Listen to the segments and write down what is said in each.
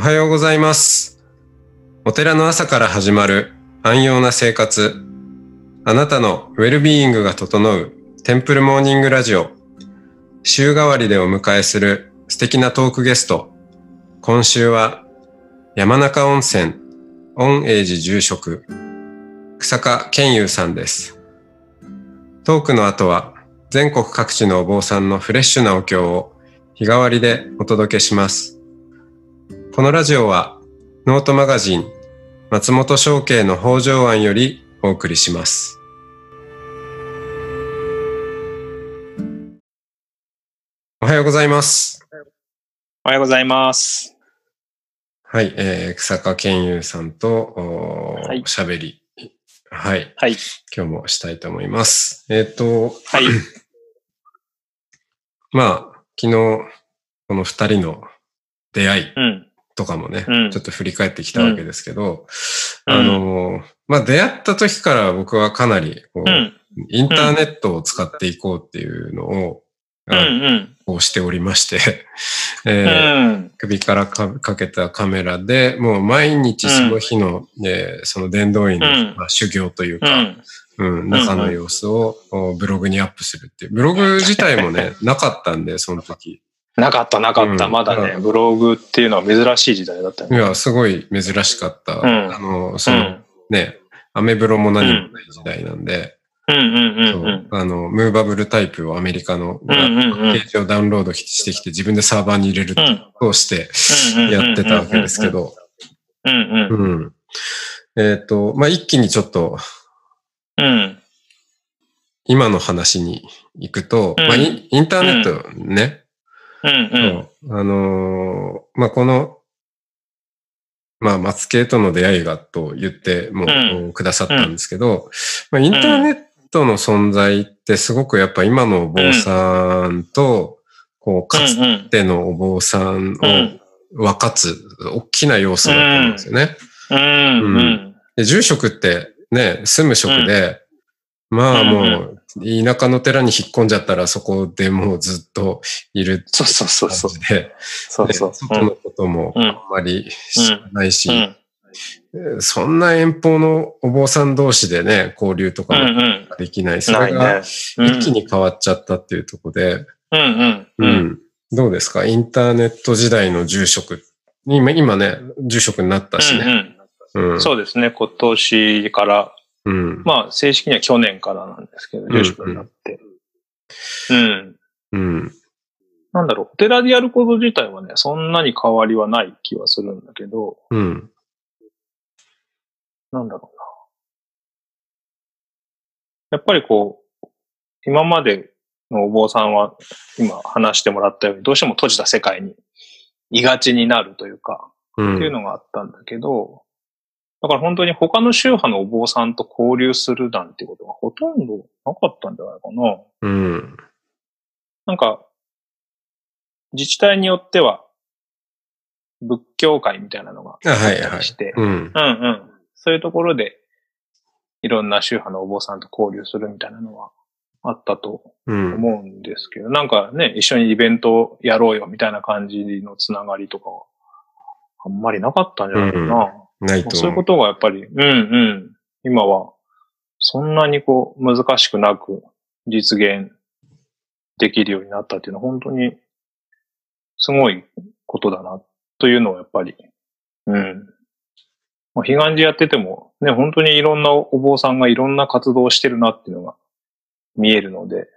おはようございます。お寺の朝から始まる安養な生活。あなたのウェルビーイングが整うテンプルモーニングラジオ。週替わりでお迎えする素敵なトークゲスト。今週は山中温泉御英寺住職草加健優さんです。トークの後は全国各地のお坊さんのフレッシュなお経を日替わりでお届けします。このラジオはノートマガジン松本商家の北条庵よりお送りします。おはようございます。おはようございます。はい、えー、草加健優さんとおーはいおしゃべり、はい、はい。今日もしたいと思います。えっ、と、はい。まあ、昨日、この二人の出会いうん。とかもね、うんちょっと振り返ってきたわけですけど、うんあの、まあ、出会った時から僕はかなりこう、うん。インターネットを使っていこうっていうのを、うん。うん。こうしておりまして、う えーん。首からかかけたカメラで、もう毎日その日の、えーその伝道院の、うんまあ、修行というか、うん。うん、中の様子をおブログにアップするっていう。ブログ自体もね、なかったんで、その時。なかった、なかった。うんまだね、ブログっていうのは珍しい時代だったよね。いや、すごい珍しかった。んあの、その、ね、アメブロも何もない時代なんで。あの、ムーバブルタイプをアメリカの、うんうんうんパッケージをダウンロードしてきて自分でサーバーに入れるとをしてやってたわけですけど、うんうん。うん。えっ、と、まあ、一気にちょっと、うん。今の話に行くと、うんまあイン、インターネットね、うんうん。あのーまあ、この、まあ、松系との出会いがと言ってもうん。くださったんですけど、まあ、インターネットの存在ってすごくやっぱ今のお坊さんと、こう、かつうんてのお坊さんうんを分かつ、大きな要素だと思うんですよね。うん。うん。で住職ってね、住む職で、まあもう、田舎の寺に引っ込んじゃったらそこでもうずっといるそうそうそうそうそうそうで。外のこともうんあんまり知らないし、うんそんな遠方のお坊さん同士でね、交流とうかも。できない。それが一気に変わっちゃったっていうところで。どうですか？インターネット時代の住職。今、今ね、住職になったしね。うん。そうですね。今年から、うん。まあ、正式には去年からなんですけど、住職になって。うん。うん。なんだろう、お寺でやること自体はね、そんなに変わりはない気はするんだけど、うん。なんだろうな。やっぱりこう、今までのお坊さんは、今話してもらったように、どうしても閉じた世界に居がちになるというか、うん。っていうのがあったんだけど、だから本当に他の宗派のお坊さんと交流するなんてことがほとんどなかったんじゃないかな。うん。なんか、自治体によっては、仏教会みたいなのがあっあはいはいたりして、うん。うんうん。そういうところで、いろんな宗派のお坊さんと交流するみたいなのはあったとうん。思うんですけど、なんかね、一緒にイベントやろうよみたいな感じのつながりとかは、あんまりなかったんじゃないかな。ないと。そういうことがやっぱり、うんうん。今は、そんなにこう、難しくなく実現できるようになったっていうのは本当に、すごいことだな、というのをやっぱり、うん。まあ、彼岸寺やってても、ね、本当にいろんなお坊さんがいろんな活動をしてるなっていうのが見えるので、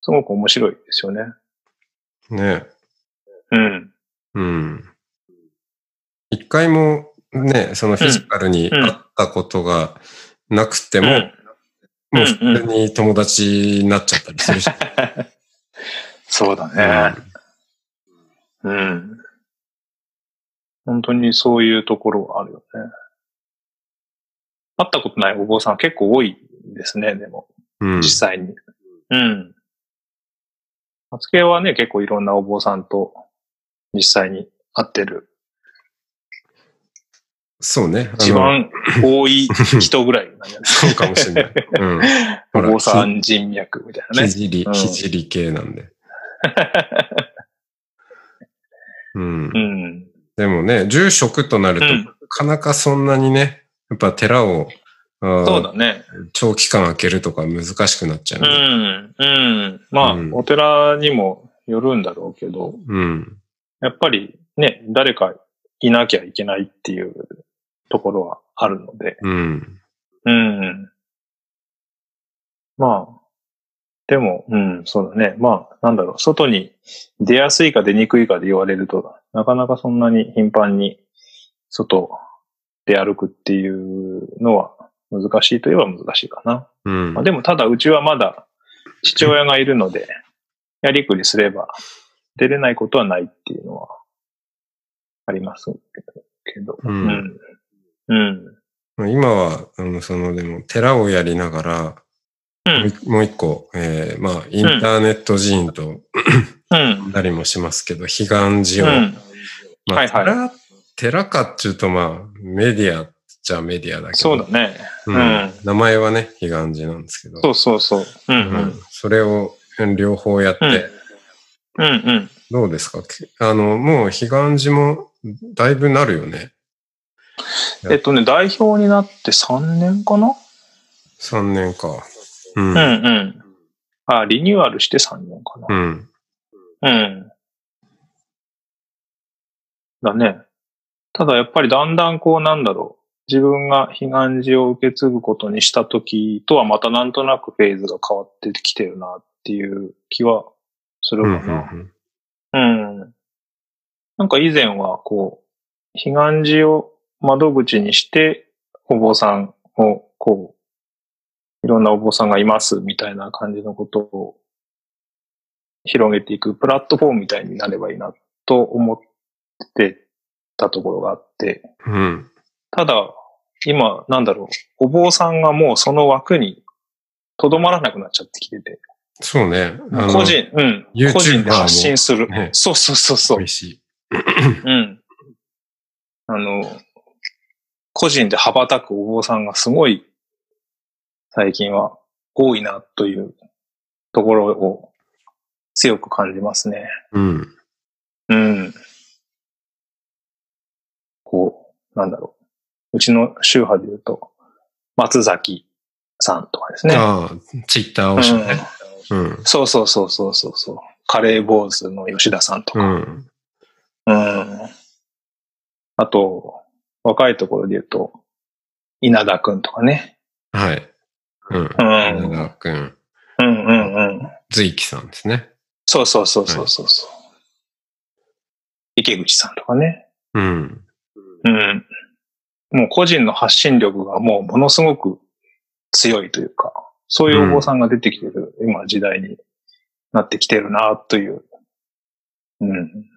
すごく面白いですよね。ね。うん。うん。一回もね、そのフィジカルに会ったことがなくても、うんもう普通に友達になっちゃったりするし。そうだね。うん。本当にそういうところはあるよね。会ったことないお坊さん結構多いですね、でも、うん。実際に。うん。松系はね、結構いろんなお坊さんと実際に会ってる。そうね。一番多い人ぐらいなんじゃない？そうかもしれない。うん。ほおら坊さん人脈みたいなね。ひじり、うんひじり系なんで。うんう。ん。でもね、住職となると、うんなかなかそんなにね、やっぱ寺を、そうだね。長期間開けるとか難しくなっちゃううね。ん。うん。まあ、うんお寺にもよるんだろうけど、うん。やっぱりね、誰かいなきゃいけないっていうところはあるので。うん。うん。まあ、でも、うん、そうだね。まあ、なんだろう、外に出やすいか出にくいかで言われると、なかなかそんなに頻繁に外で歩くっていうのは難しいといえば難しいかな。うんまあ、。でも、ただうちはまだ父親がいるので、やりくりすれば出れないことはないっていうのはありますけど。うんうん。うん。まあ今は、あの、その、でも、寺をやりながら、うんもう一個、えーまあ、インターネット寺院と、うん。なりもしますけど、彼岸寺を、うん。まあ、はいはい寺、寺かっていうと、まあ、メディアじゃメディアだけど。そうだね。うんうん名前はね、彼岸寺なんですけど。そうそうそう。うんううんん。それを両方やって、うんうん。どうですか？けあの、もう彼岸寺もだいぶなるよね。えっとね、代表になって3年かな？3年か。うん。うんうん。あ、リニューアルして3年かうな。ん。うん。だね。ただやっぱりだんだんこうなんだろう。自分が彼岸寺を受け継ぐことにした時とはまたなんとなくフェーズが変わってきてるなっていう気はするうん。かな。うん。なんか以前は、こう、彼岸寺を窓口にして、お坊さんを、こう、いろんなお坊さんがいますみたいな感じのことを広げていくプラットフォームみたいになればいいなと思ってたところがあって、うん。ただ、今、なんだろう、お坊さんがもうその枠にとどまらなくなっちゃってきてて、そうね。個人、うん、YouTuber 個人で発信する。ねそうそうそうそう美。味しい。うん。あの、個人で羽ばたくお坊さんがすごい、最近は多いなというところを強く感じますね。うん。うん。こう、なんだろう。うちの宗派で言うと、松崎さんとかですね。ああ、ツイッターをしね。うん。うんそうそうそうそうそうそう。カレー坊主の吉田さんとか。うん。うん。あと、若いところで言うと、稲田くんとかね。はい。うん。うん。稲田くん、うんうんうん。随木さんですね。そうそうそうそうそうそう。池口さんとかね。うん。うん。もう個人の発信力がもうものすごく強いというか、そういうお坊さんが出てきてる、今時代になってきてるなという。うん。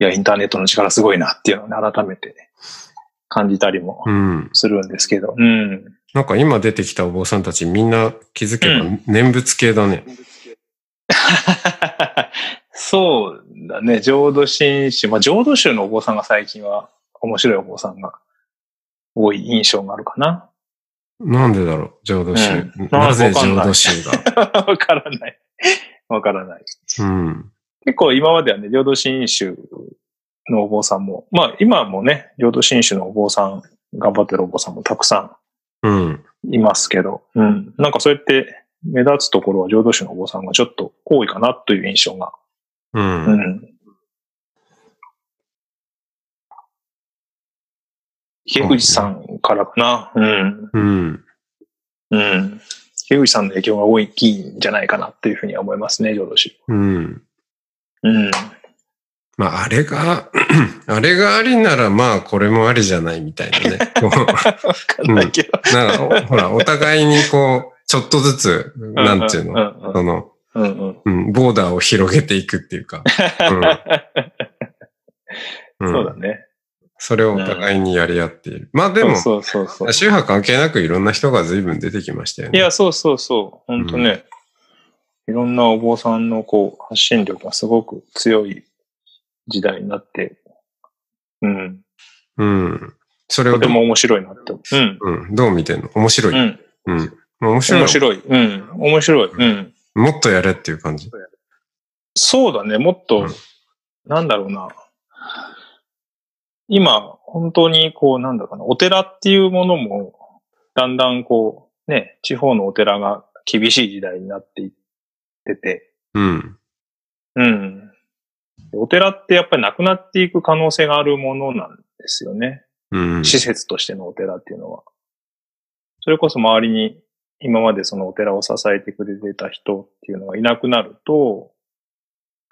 いや、インターネットの力すごいなっていうのをね、改めて感じたりもうん。するんですけど。うん。なんか今出てきたお坊さんたちみんな気づけばう念仏系だね。そうだね、浄土真宗。まあ、浄土宗のお坊さんが最近は面白いお坊さんが多い印象があるかな。なんでだろう？浄土宗。うんなぜ浄土宗が？わからない。わからない。うん。結構今まではね、浄土真宗のお坊さんも、まあ今もね、浄土真宗のお坊さん、頑張ってるお坊さんもたくさうん。んいますけど、うん。なんかそうやって目立つところは浄土宗のお坊さんがちょっと多いかなという印象が。う。うんん。池口さんからかな。うん。うん。うん。池口さんの影響が大きいんじゃないかなっていうふうには思いますね、浄土宗。うん。うん。まあ、あれが、あれがありなら、まあ、これもありじゃないみたいなね。わかんないけど。なんか、ほら、お互いにこう、ちょっとずつ、なんていうの、のその、うんうん。うん、ボーダーを広げていくっていうか、うんそうだね。それをお互いにやり合っている。まあでも、そうそうそうそう。宗派関係なくいろんな人が随分出てきましたよね。いや、そうそうそう。本当ね、いろんなお坊さんのこう、発信力がすごく強い時代になって、うん。うん。それをとても面白いなって。うん。うん、どう見てんの？面白い？うん。うん。面白い。面白い。うん。面白い。うん。もっとやれっていう感じ？そうだね。もっと、うんなんだろうな。今、本当にこう、なんだかな、お寺っていうものも、だんだんこう、ね、地方のお寺が厳しい時代になっていってて、うん。うん。お寺ってやっぱりなくなっていく可能性があるものなんですよね。うん。施設としてのお寺っていうのは。それこそ周りに今までそのお寺を支えてくれてた人っていうのがいなくなると、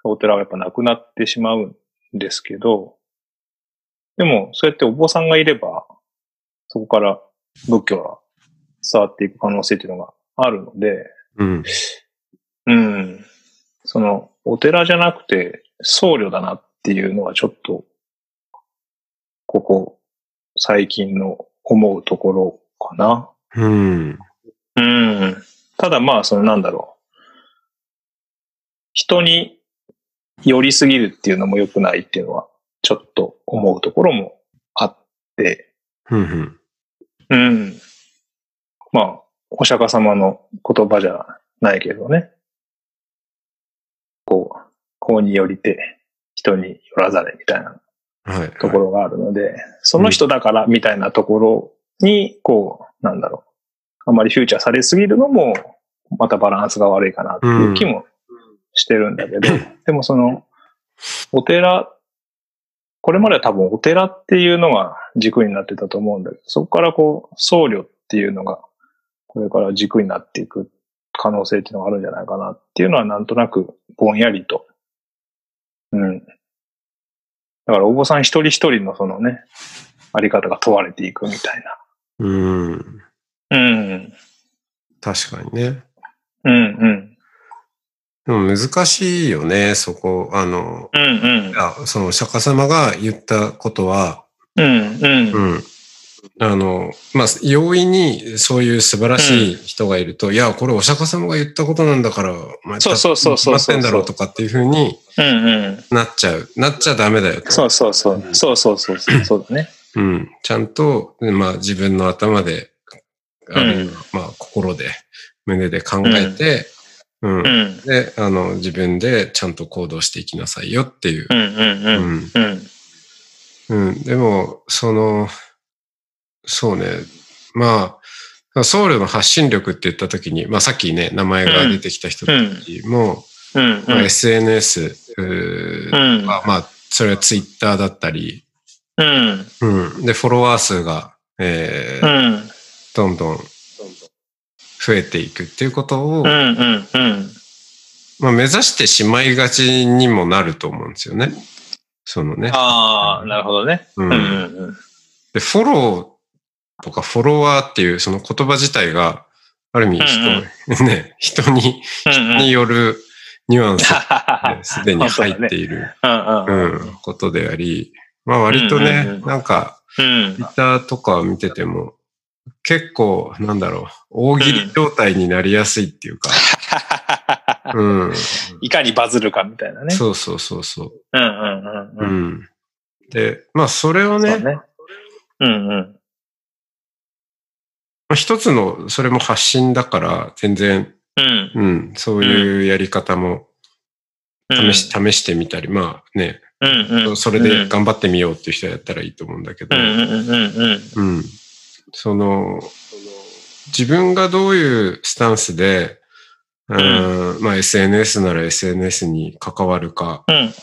お寺はやっぱなくなってしまうんですけど、でもそうやってお坊さんがいれば、そこから仏教が伝わっていく可能性っていうのがあるので、うん。うん。その、お寺じゃなくて僧侶だなっていうのはちょっと、ここ、最近の思うところかな。うん。うん。ただまあ、そのなんだろう。人に寄りすぎるっていうのも良くないっていうのは、ちょっと思うところもあって、うん。うん。まあ、お釈迦様の言葉じゃないけどね。こう、こうによりて、人によらざれみたいなはい。ところがあるので、その人だからみたいなところに、こう、なんだろう。あまりフューチャーされすぎるのも、またバランスが悪いかなっていう気もしてるんだけど、でもその、お寺、これまでは多分お寺っていうのが軸になってたと思うんだけど、そこからこう、僧侶っていうのが、これから軸になっていく可能性っていうのがあるんじゃないかなっていうのはなんとなくぼんやりと。うん。だからお坊さん一人一人のそのね、あり方が問われていくみたいうん。な。うん。確かにね。うんうん。でも難しいよね、そこ。あの、うんうんそのお釈迦様が言ったことは、うんうん。うん。あの、まあ、容易にそういう素晴らしい人がいると、いや、これお釈迦様が言ったことなんだから、お前そうそうそうそう決まってんだろうとかっていうふうにうんうん。なっちゃう。なっちゃダメだよと。そうそうそう。そうそうそうそう。そうだね。うん。ちゃんと、まあ自分の頭で、あるいはまあ心で、胸で考えて、うん。うん。で、あの、自分でちゃんと行動していきなさいよっていうう。んうんうん。うん。うん。でも、その、そうね。まあ、僧侶の発信力って言ったときに、まあさっきね、名前が出てきた人たちも、うんまあ、SNS、うん。まあ、まあ、それはツイッターだったり、うん。うん。で、フォロワー数が、えうーん。どんどん増えていくっていうことを、うん。うん。うん。まあ、目指してしまいがちにもなると思うんですよね。そのね。ああ、なるほどね。ううんんうんで、フォローとかフォロワーっていうその言葉自体が、ある意味人、ね、人に、うん。によるニュアンス すでに入っている、うんうんうん、ことであり、まあ割とうんうんねう、んなんか、うんツイッターとか見てても、結構、なんだろう、大喜利状態になりやすいっていうか、うん。いかにバズるかみたいなね。そうそうそうそう。うんうんうんううん。ん。で、まあそれをね、ね。うんうん。まあ一つの、それも発信だから、全然、うん。うん、そういうやり方もうん試し、試してみたり、まあね、うんうん。それで頑張ってみようっていう人やったらいいと思うんだけど、うんうんうんうん。うん。その、自分がどういうスタンスで、うんまあ SNS なら SNS に関わるかうん。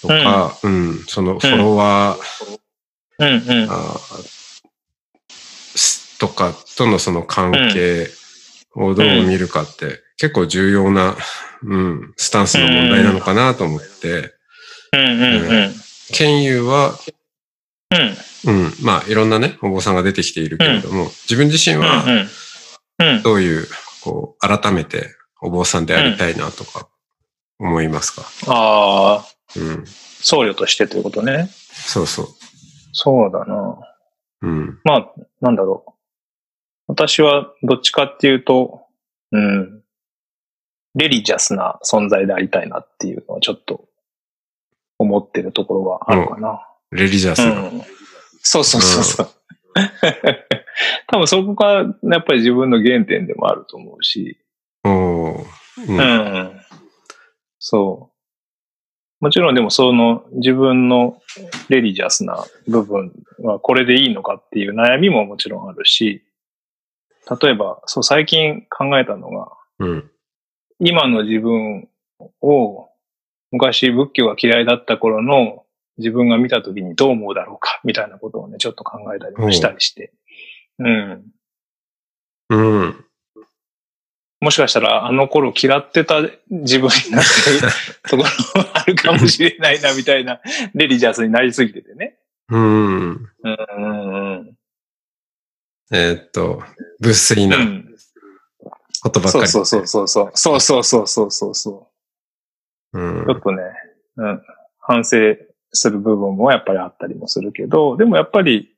とか、うん、そのフォロワー、うんうん。あすとかとのその関係をどう見るかって結構重要な、うん、スタンスの問題なのかなと思って、うんうんうん。ケユは、うん。うん、まあいろんなね、お坊さんが出てきているけれども、自分自身はうんうん。どういう、こう、改めてお坊さんでありたいなとか思いますか、ああ、うん、僧侶としてということね。そうそう。そうだな。うん、まあ、なんだろう。私はどっちかっていうと、うん、レリジャスな存在でありたいなっていうのはちょっと思ってるところはあるかな。レリジャスな。うん。そうそうそうそう。多分そこがやっぱり自分の原点でもあると思うし、ううんん。そう。もちろんでもその自分のレリジャスな部分はこれでいいのかっていう悩みももちろんあるし、例えば、そう最近考えたのが、うん。今の自分を昔仏教が嫌いだった頃の自分が見た時にどう思うだろうかみたいなことをね、ちょっと考えたりもしたりして。うん。うん。もしかしたらあの頃嫌ってた自分になってる ところもあるかもしれないなみたいなレリジャスになりすぎててね。うん。うんうんうん。えーっと、物粋なうんことばっかり。そうそうそうそうそう。そうそうそうそうそうそう。うんちょっとね、うん、反省する部分もやっぱりあったりもするけど、でもやっぱり、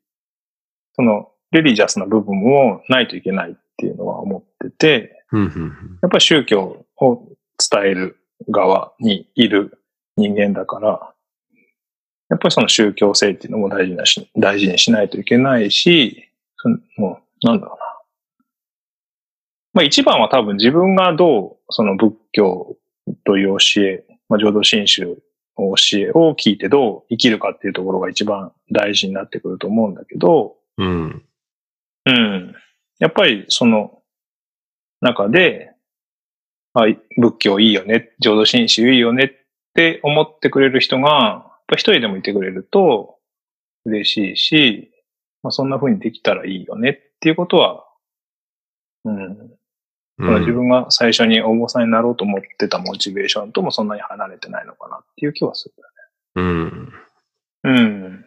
その、レリジャスな部分もないといけないっていうのは思ってて、うんうんやっぱり宗教を伝える側にいる人間だから、やっぱりその宗教性っていうのも大事なし、大事にしないといけないし、もう、なんだろうな。まあ一番は多分自分がどうその仏教という教え、まあ浄土真宗の教えを聞いてどう生きるかっていうところが一番大事になってくると思うんだけど、うん。うん。やっぱりその中で、あ仏教いいよね、浄土真宗いいよねって思ってくれる人が、やっぱ一人でもいてくれると嬉しいし、まあそんな風にできたらいいよねっていうことは、うん。うその自ん。分が最初にお坊さんになろうと思ってたモチベーションともそんなに離れてないのかなっていう気はすうん。る。うん。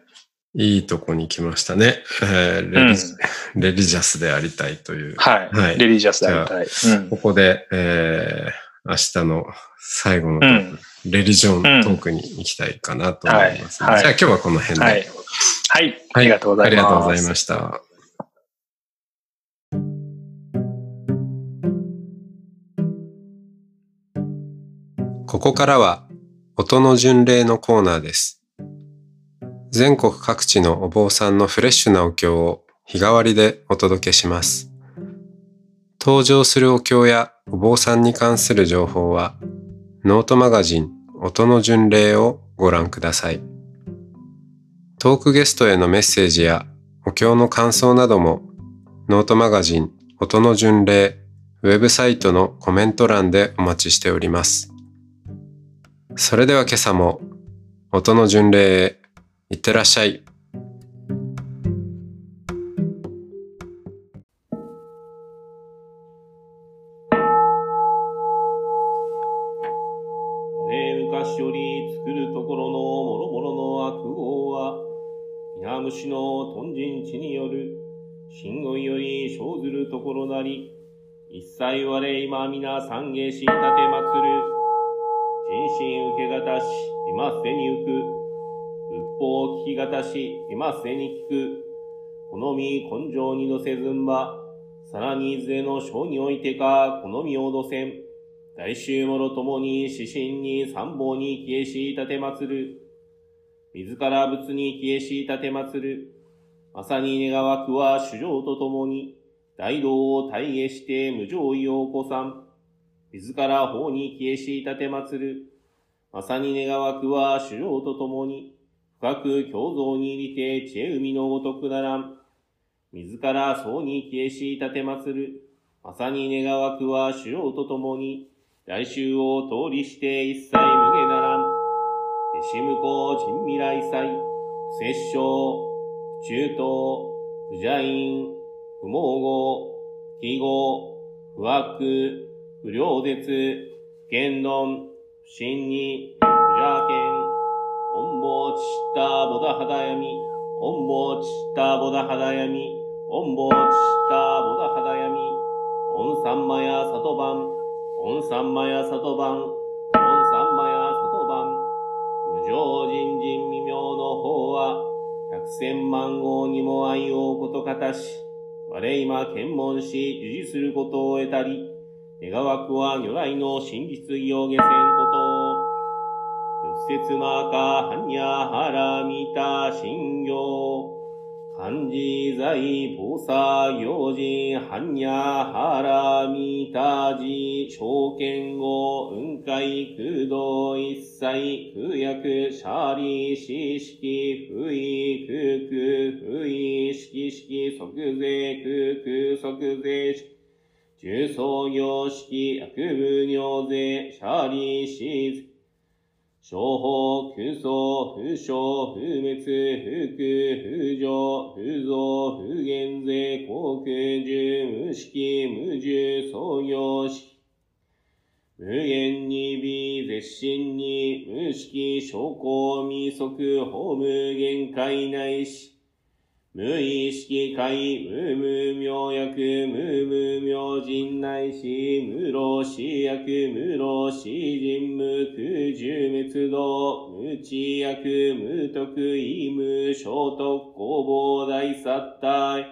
いいとこに来ましたね。えーレリレリジャスでありたいという。はい。はいレリジャスでありたい。うんここで、えー明日の最後のトうん。レリジョントークに行きたいかなと思います、はいはいじゃあ今日はこの辺で。はい。はい。ありがとうございます。ありがとうございました。ここからは音の巡礼のコーナーです。全国各地のお坊さんのフレッシュなお経を日替わりでお届けします。登場するお経やお坊さんに関する情報はノートマガジン音の巡礼をご覧ください。トークゲストへのメッセージやお経の感想などもノートマガジン音の巡礼ウェブサイトのコメント欄でお待ちしております。それでは今朝も音の巡礼へいってらっしゃい。皆参下し立て祭る、人心受けがたし、今せに浮く、仏法を聞きがたし、今せに聞く、好み根性に乗せずんば、さらにいずれの章においてか、好みをどせん。大衆もろともに指針に参謀に消えし立て祭る。自ら仏に消えし立て祭る。まさに願わくは主情とともに、大道を大下して無常意を起こさん。自ら法に消えし立て祭る。まさに願わくは主情とともに、深く共造に入りて知恵海のごとくならん。自ら僧に消えし立て祭る。まさに願わくは主情とともに、来週を通りして一切無下ならん。弟子向こう人未来祭、不摂生、中東、不邪因、不毛語、非語、不悪、不良絶、言論、不信に、不邪見、恩坊ちったボダハダヤミ、恩坊ちったボダハダヤミ、恩坊ちったボダハダヤミ、恩三魔や里番、オンサンマヤサトバン、オンサンマヤサトバン、無常人人未明の方は、百千万号にも愛をことかたし、我今検問し、受事することを得たり、願わくは如来の真実意を下せんこと、仏説の赤、般若、原、見た、信行、漢字在菩薩行人、般若波羅蜜多寺、証券語、雲海、空洞、一切、空薬、シャリ、四式、不意、空空、不意、式式、即税、空空、即税式、重創業式、悪部尿税、シャリー、シーズ、商法、空想、不詳、不滅、不空、不上、不増、不減税、航空、重、無式、無重、創業式。無限に微、絶心に、無式、証拠、未足、法無限界内し。無意識界、無無明薬、無無明人内し、無老死薬、無老死人無空十滅道、無知薬、無徳意無聖徳工房大殺体、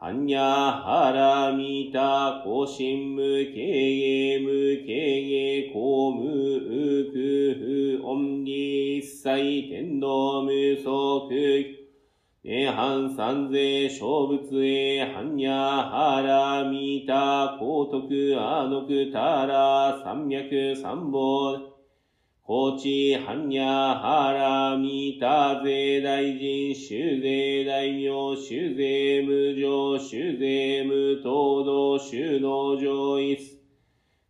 般若波羅蜜多、更新無経営無経営公無空不音理一切天道無足、涅槃三世小仏へ、般若波羅蜜多、高徳阿のたら、三脈三宝、高知般若波羅蜜多、税大臣、修税大名、修税無常、修税無東道、修道上一、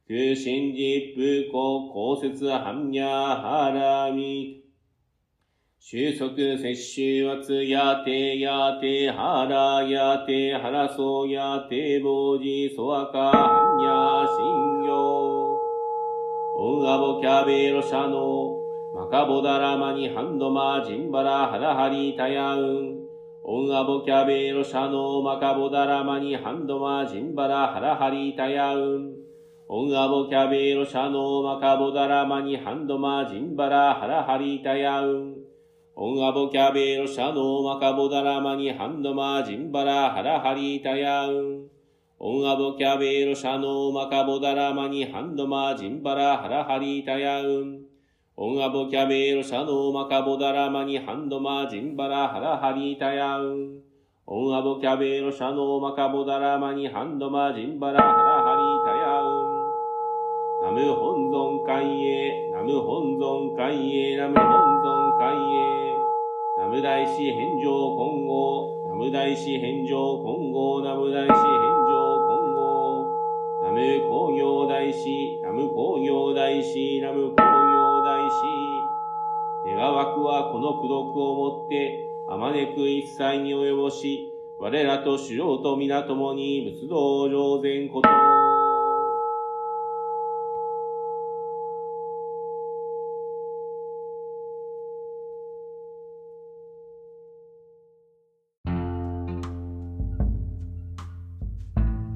空心実不公、公説般若波羅蜜多、収束摂取圧やてやてはらやてはらそうやてぼうじそわかはんや信行。オンアボキャベロシャノ、マカボダラマニハンドマジンバラハラハリタヤウン。オンアボキャベロシャノ、マカボダラマニハンドマジンバラハラハリタヤウン。オンアボキャベロシャノ、マカボダラマニハンドマジンバラハラハリタヤウン。オンアボキャベロシャノーマカボダラマニハンドマジンバラハラハリタヤウン。オンアボキャベロシャノーマカボダラマニハンドマジンバラハラハリタヤウン。オンアボキャベロシャノーマカボダラマニハンドマジンバラハラハリタヤウン。オンアボキャベロシャノーマカボダラマニハンドマジンバラハラハリタヤウン。ナム本尊海へ、ナム本尊海へ、ナム本尊海へ。ム大師返上今後、ナム大師返上今後、ナム大師返上今後、ナム工業大師、ナム工業大師、ナム工業大師。願わくはこの功徳をもって、あまねく一切に及ぼし、我らと主要と皆共に仏道上善こと。